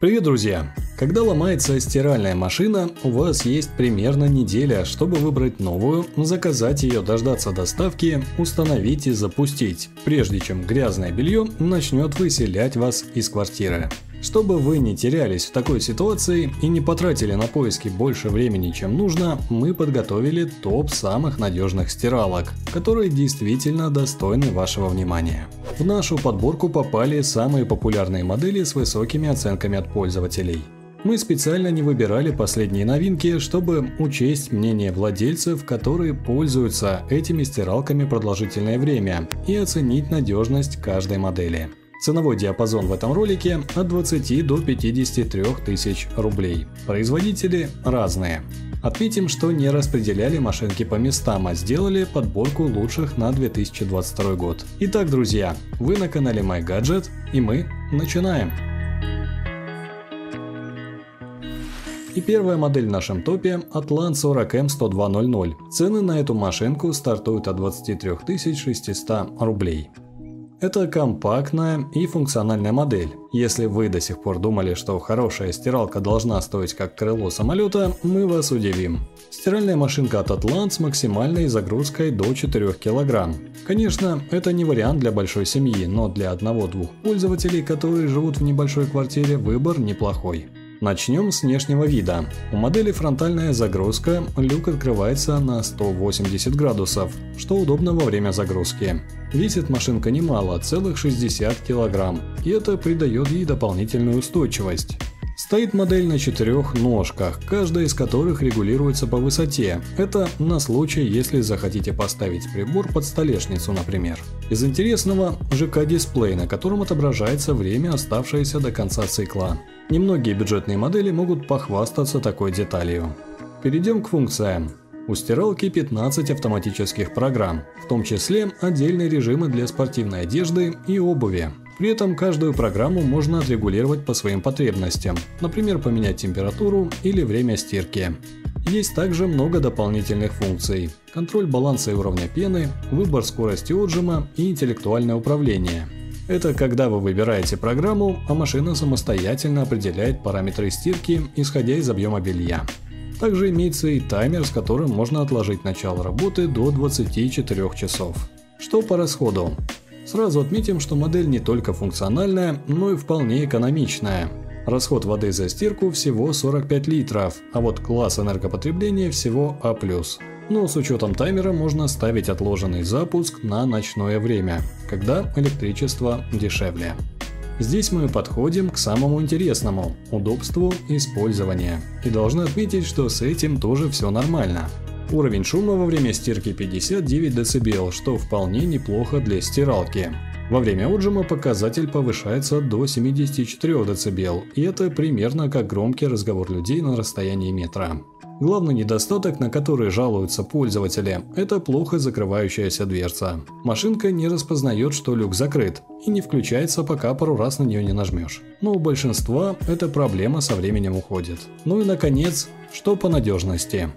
Привет, друзья! Когда ломается стиральная машина, у вас есть примерно неделя, чтобы выбрать новую, заказать ее, дождаться доставки, установить и запустить, прежде чем грязное белье начнет выселять вас из квартиры. Чтобы вы не терялись в такой ситуации и не потратили на поиски больше времени, чем нужно, мы подготовили топ самых надежных стиралок, которые действительно достойны вашего внимания. В нашу подборку попали самые популярные модели с высокими оценками от пользователей. Мы специально не выбирали последние новинки, чтобы учесть мнение владельцев, которые пользуются этими стиралками продолжительное время, и оценить надежность каждой модели. Ценовой диапазон в этом ролике от 20 до 53 тысяч рублей. Производители разные. Отметим, что не распределяли машинки по местам, а сделали подборку лучших на 2022 год. Итак, друзья, вы на канале MyGadget и мы начинаем. И первая модель в нашем топе – Atlan 40M 10200. Цены на эту машинку стартуют от 23 600 рублей. Это компактная и функциональная модель. Если вы до сих пор думали, что хорошая стиралка должна стоить как крыло самолета, мы вас удивим. Стиральная машинка от Atlant с максимальной загрузкой до 4 кг. Конечно, это не вариант для большой семьи, но для одного-двух пользователей, которые живут в небольшой квартире, выбор неплохой. Начнем с внешнего вида. У модели фронтальная загрузка, люк открывается на 180 градусов, что удобно во время загрузки. Весит машинка немало, целых 60 килограмм, и это придает ей дополнительную устойчивость. Стоит модель на четырех ножках, каждая из которых регулируется по высоте. Это на случай, если захотите поставить прибор под столешницу, например. Из интересного ЖК-дисплей, на котором отображается время, оставшееся до конца цикла. Немногие бюджетные модели могут похвастаться такой деталью. Перейдем к функциям. У стиралки 15 автоматических программ, в том числе отдельные режимы для спортивной одежды и обуви. При этом каждую программу можно отрегулировать по своим потребностям, например, поменять температуру или время стирки. Есть также много дополнительных функций. Контроль баланса и уровня пены, выбор скорости отжима и интеллектуальное управление – это когда вы выбираете программу, а машина самостоятельно определяет параметры стирки, исходя из объема белья. Также имеется и таймер, с которым можно отложить начало работы до 24 часов. Что по расходу? Сразу отметим, что модель не только функциональная, но и вполне экономичная. Расход воды за стирку всего 45 литров, а вот класс энергопотребления всего А+ но с учетом таймера можно ставить отложенный запуск на ночное время, когда электричество дешевле. Здесь мы подходим к самому интересному – удобству использования. И должны отметить, что с этим тоже все нормально. Уровень шума во время стирки 59 дБ, что вполне неплохо для стиралки. Во время отжима показатель повышается до 74 дБ, и это примерно как громкий разговор людей на расстоянии метра. Главный недостаток, на который жалуются пользователи, это плохо закрывающаяся дверца. Машинка не распознает, что люк закрыт, и не включается, пока пару раз на нее не нажмешь. Но у большинства эта проблема со временем уходит. Ну и наконец, что по надежности.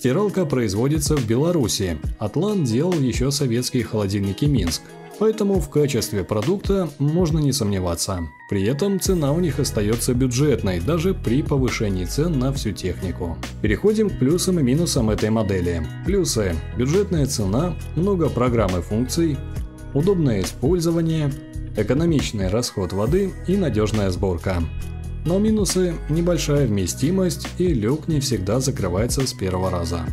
Стиралка производится в Беларуси. Атлант делал еще советские холодильники Минск. Поэтому в качестве продукта можно не сомневаться. При этом цена у них остается бюджетной, даже при повышении цен на всю технику. Переходим к плюсам и минусам этой модели. Плюсы. Бюджетная цена, много программ и функций, удобное использование, экономичный расход воды и надежная сборка. Но минусы – небольшая вместимость и люк не всегда закрывается с первого раза.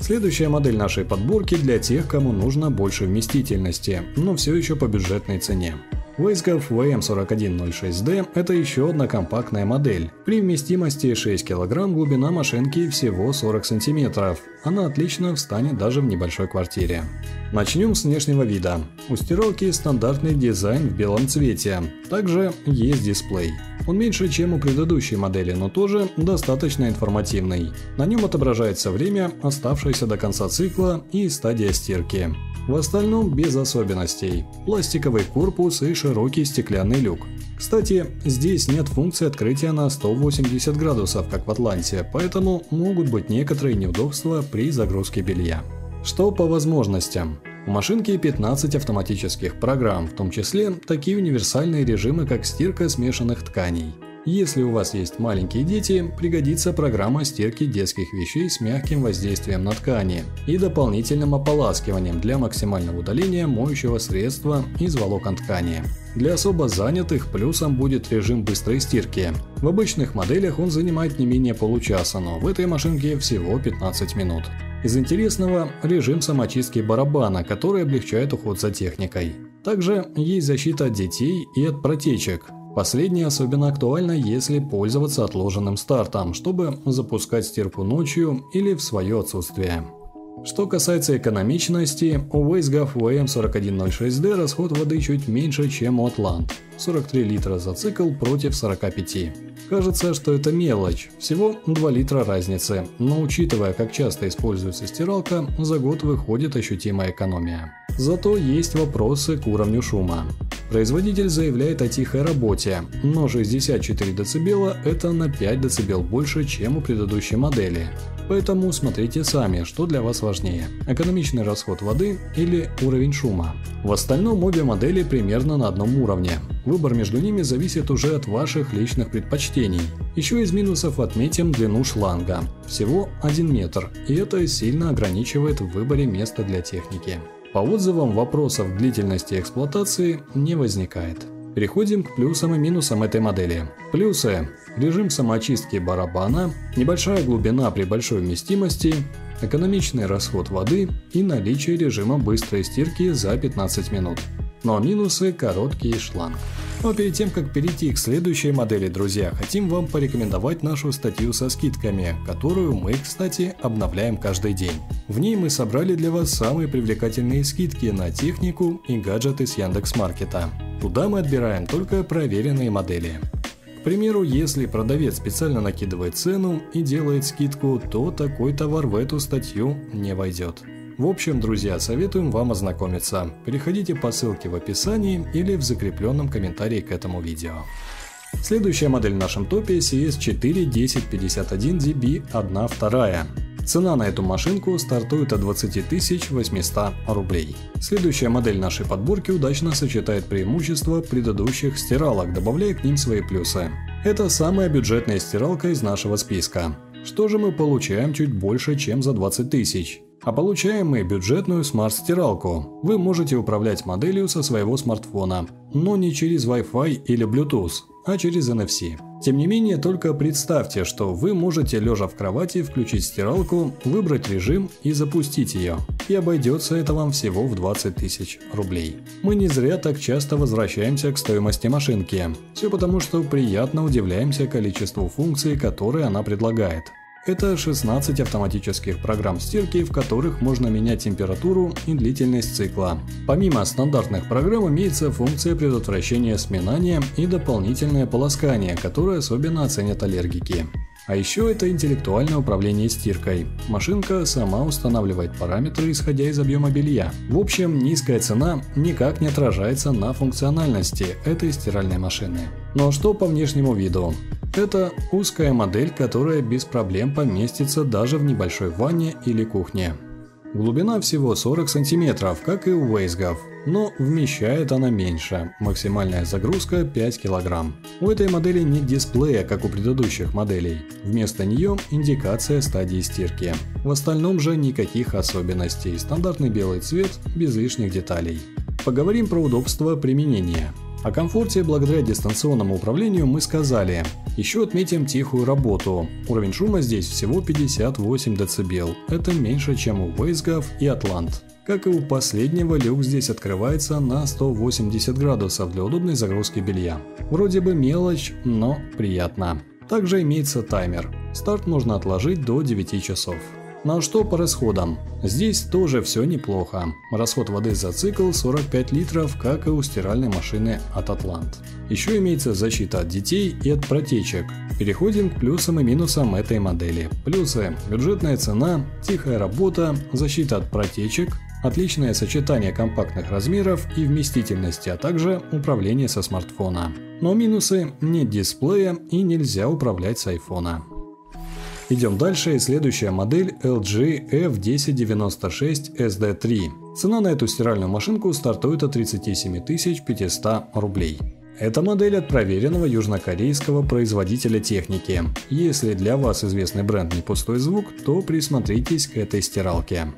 Следующая модель нашей подборки для тех, кому нужно больше вместительности, но все еще по бюджетной цене. Weisgov VM4106D – это еще одна компактная модель. При вместимости 6 кг глубина машинки всего 40 см. Она отлично встанет даже в небольшой квартире. Начнем с внешнего вида. У стиралки стандартный дизайн в белом цвете. Также есть дисплей. Он меньше, чем у предыдущей модели, но тоже достаточно информативный. На нем отображается время, оставшееся до конца цикла и стадия стирки. В остальном без особенностей. Пластиковый корпус и широкий стеклянный люк. Кстати, здесь нет функции открытия на 180 градусов, как в Атланте, поэтому могут быть некоторые неудобства при загрузке белья. Что по возможностям? У машинки 15 автоматических программ, в том числе такие универсальные режимы, как стирка смешанных тканей. Если у вас есть маленькие дети, пригодится программа стирки детских вещей с мягким воздействием на ткани и дополнительным ополаскиванием для максимального удаления моющего средства из волокон ткани. Для особо занятых плюсом будет режим быстрой стирки. В обычных моделях он занимает не менее получаса, но в этой машинке всего 15 минут. Из интересного – режим самочистки барабана, который облегчает уход за техникой. Также есть защита от детей и от протечек. Последнее особенно актуально, если пользоваться отложенным стартом, чтобы запускать стирку ночью или в свое отсутствие. Что касается экономичности, у Wastegaff WM4106D расход воды чуть меньше, чем у Atlant – 43 литра за цикл против 45. Кажется, что это мелочь, всего 2 литра разницы, но учитывая, как часто используется стиралка, за год выходит ощутимая экономия. Зато есть вопросы к уровню шума. Производитель заявляет о тихой работе, но 64 дБ это на 5 дБ больше, чем у предыдущей модели. Поэтому смотрите сами, что для вас важнее – экономичный расход воды или уровень шума. В остальном обе модели примерно на одном уровне. Выбор между ними зависит уже от ваших личных предпочтений. Еще из минусов отметим длину шланга – всего 1 метр, и это сильно ограничивает в выборе места для техники. По отзывам вопросов длительности эксплуатации не возникает. Переходим к плюсам и минусам этой модели. Плюсы. Режим самоочистки барабана, небольшая глубина при большой вместимости, экономичный расход воды и наличие режима быстрой стирки за 15 минут. Но минусы – короткий шланг. Но перед тем, как перейти к следующей модели, друзья, хотим вам порекомендовать нашу статью со скидками, которую мы, кстати, обновляем каждый день. В ней мы собрали для вас самые привлекательные скидки на технику и гаджеты с Яндекс.Маркета. Туда мы отбираем только проверенные модели. К примеру, если продавец специально накидывает цену и делает скидку, то такой товар в эту статью не войдет. В общем, друзья, советуем вам ознакомиться. Переходите по ссылке в описании или в закрепленном комментарии к этому видео. Следующая модель в нашем топе CS4 1051DB 1.2. Цена на эту машинку стартует от 20 800 рублей. Следующая модель нашей подборки удачно сочетает преимущества предыдущих стиралок, добавляя к ним свои плюсы. Это самая бюджетная стиралка из нашего списка. Что же мы получаем чуть больше, чем за 20 тысяч? А получаем бюджетную смарт-стиралку. Вы можете управлять моделью со своего смартфона, но не через Wi-Fi или Bluetooth, а через NFC. Тем не менее, только представьте, что вы можете лежа в кровати включить стиралку, выбрать режим и запустить ее. И обойдется это вам всего в 20 тысяч рублей. Мы не зря так часто возвращаемся к стоимости машинки. Все потому, что приятно удивляемся количеству функций, которые она предлагает. Это 16 автоматических программ стирки, в которых можно менять температуру и длительность цикла. Помимо стандартных программ имеется функция предотвращения сминания и дополнительное полоскание, которое особенно оценят аллергики. А еще это интеллектуальное управление стиркой. Машинка сама устанавливает параметры, исходя из объема белья. В общем, низкая цена никак не отражается на функциональности этой стиральной машины. Но что по внешнему виду? Это узкая модель, которая без проблем поместится даже в небольшой ванне или кухне. Глубина всего 40 см, как и у Wastegaff, но вмещает она меньше, максимальная загрузка 5 кг. У этой модели нет дисплея, как у предыдущих моделей, вместо нее индикация стадии стирки. В остальном же никаких особенностей, стандартный белый цвет, без лишних деталей. Поговорим про удобство применения. О комфорте благодаря дистанционному управлению мы сказали. Еще отметим тихую работу. Уровень шума здесь всего 58 дБ. Это меньше, чем у Wastegaff и Atlant. Как и у последнего, люк здесь открывается на 180 градусов для удобной загрузки белья. Вроде бы мелочь, но приятно. Также имеется таймер. Старт можно отложить до 9 часов. Ну а что по расходам? Здесь тоже все неплохо. Расход воды за цикл 45 литров, как и у стиральной машины от Атлант. Еще имеется защита от детей и от протечек. Переходим к плюсам и минусам этой модели. Плюсы – бюджетная цена, тихая работа, защита от протечек, отличное сочетание компактных размеров и вместительности, а также управление со смартфона. Но минусы – нет дисплея и нельзя управлять с айфона. Идем дальше, и следующая модель LG F1096 SD3. Цена на эту стиральную машинку стартует от 37 500 рублей. Это модель от проверенного южнокорейского производителя техники. Если для вас известный бренд не пустой звук, то присмотритесь к этой стиралке.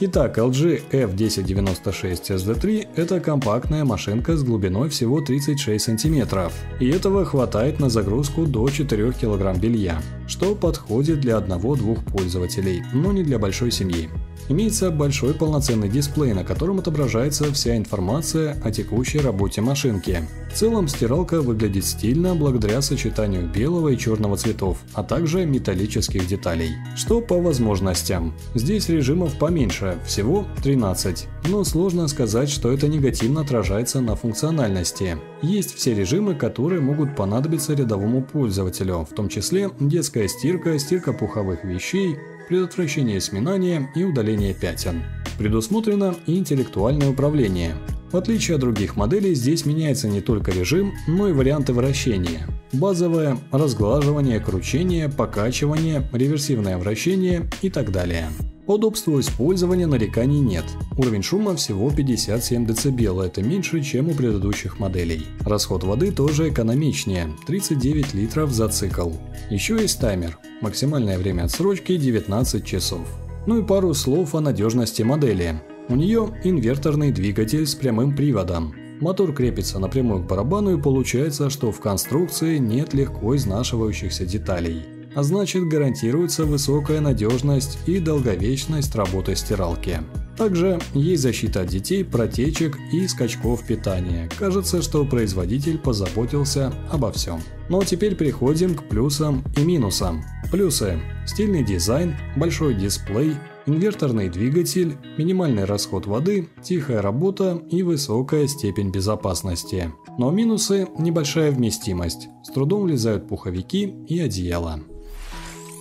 Итак, LG F1096 SD3 – это компактная машинка с глубиной всего 36 см, и этого хватает на загрузку до 4 кг белья, что подходит для одного-двух пользователей, но не для большой семьи. Имеется большой полноценный дисплей, на котором отображается вся информация о текущей работе машинки. В целом стиралка выглядит стильно благодаря сочетанию белого и черного цветов, а также металлических деталей. Что по возможностям. Здесь режимов поменьше, всего 13. Но сложно сказать, что это негативно отражается на функциональности. Есть все режимы, которые могут понадобиться рядовому пользователю, в том числе детская стирка, стирка пуховых вещей, предотвращение сминания и удаление пятен. Предусмотрено и интеллектуальное управление. В отличие от других моделей, здесь меняется не только режим, но и варианты вращения. Базовое, разглаживание, кручение, покачивание, реверсивное вращение и так далее. По удобству использования нареканий нет. Уровень шума всего 57 дБ, это меньше, чем у предыдущих моделей. Расход воды тоже экономичнее, 39 литров за цикл. Еще есть таймер. Максимальное время отсрочки 19 часов. Ну и пару слов о надежности модели. У нее инверторный двигатель с прямым приводом. Мотор крепится напрямую к барабану и получается, что в конструкции нет легко изнашивающихся деталей а значит гарантируется высокая надежность и долговечность работы стиралки. Также есть защита от детей, протечек и скачков питания. Кажется, что производитель позаботился обо всем. Но ну, а теперь переходим к плюсам и минусам. Плюсы. Стильный дизайн, большой дисплей, инверторный двигатель, минимальный расход воды, тихая работа и высокая степень безопасности. Но минусы – небольшая вместимость. С трудом влезают пуховики и одеяло.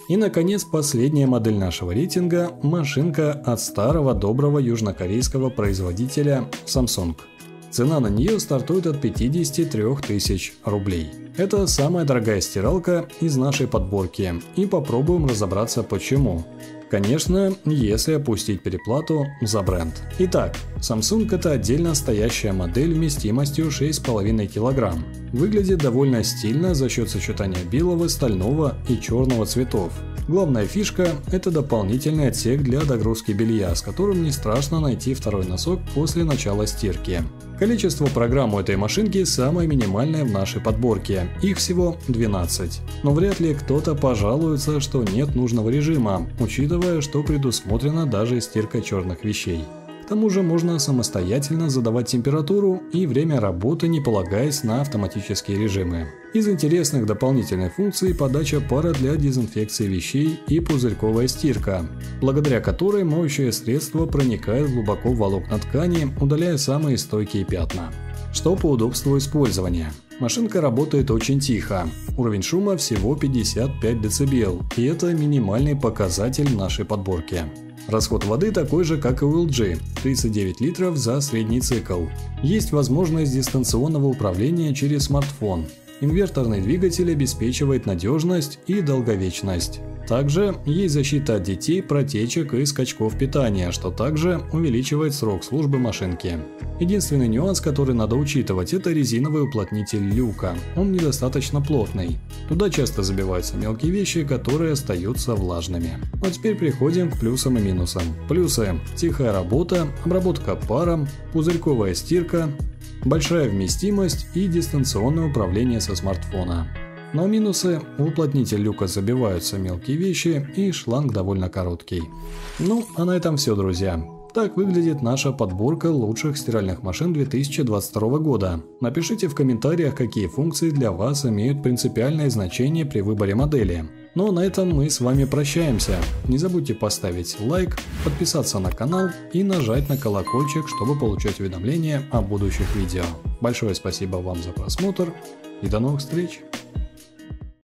И, наконец, последняя модель нашего рейтинга – машинка от старого доброго южнокорейского производителя Samsung. Цена на нее стартует от 53 тысяч рублей. Это самая дорогая стиралка из нашей подборки, и попробуем разобраться почему. Конечно, если опустить переплату за бренд. Итак, Samsung это отдельно стоящая модель вместимостью 6,5 кг. Выглядит довольно стильно за счет сочетания белого, стального и черного цветов. Главная фишка – это дополнительный отсек для догрузки белья, с которым не страшно найти второй носок после начала стирки. Количество программ у этой машинки самое минимальное в нашей подборке, их всего 12. Но вряд ли кто-то пожалуется, что нет нужного режима, учитывая, что предусмотрена даже стирка черных вещей. Тому же можно самостоятельно задавать температуру и время работы, не полагаясь на автоматические режимы. Из интересных дополнительных функций подача пара для дезинфекции вещей и пузырьковая стирка, благодаря которой моющее средство проникает глубоко в волокна ткани, удаляя самые стойкие пятна. Что по удобству использования. Машинка работает очень тихо. Уровень шума всего 55 дБ, и это минимальный показатель нашей подборки. Расход воды такой же, как и у LG – 39 литров за средний цикл. Есть возможность дистанционного управления через смартфон. Инверторный двигатель обеспечивает надежность и долговечность. Также есть защита от детей, протечек и скачков питания, что также увеличивает срок службы машинки. Единственный нюанс, который надо учитывать, это резиновый уплотнитель люка. Он недостаточно плотный. Туда часто забиваются мелкие вещи, которые остаются влажными. А теперь переходим к плюсам и минусам. Плюсы. Тихая работа, обработка паром, пузырьковая стирка, большая вместимость и дистанционное управление со смартфона. Но минусы – в уплотнитель люка забиваются мелкие вещи и шланг довольно короткий. Ну, а на этом все, друзья. Так выглядит наша подборка лучших стиральных машин 2022 года. Напишите в комментариях, какие функции для вас имеют принципиальное значение при выборе модели. Ну а на этом мы с вами прощаемся. Не забудьте поставить лайк, подписаться на канал и нажать на колокольчик, чтобы получать уведомления о будущих видео. Большое спасибо вам за просмотр и до новых встреч!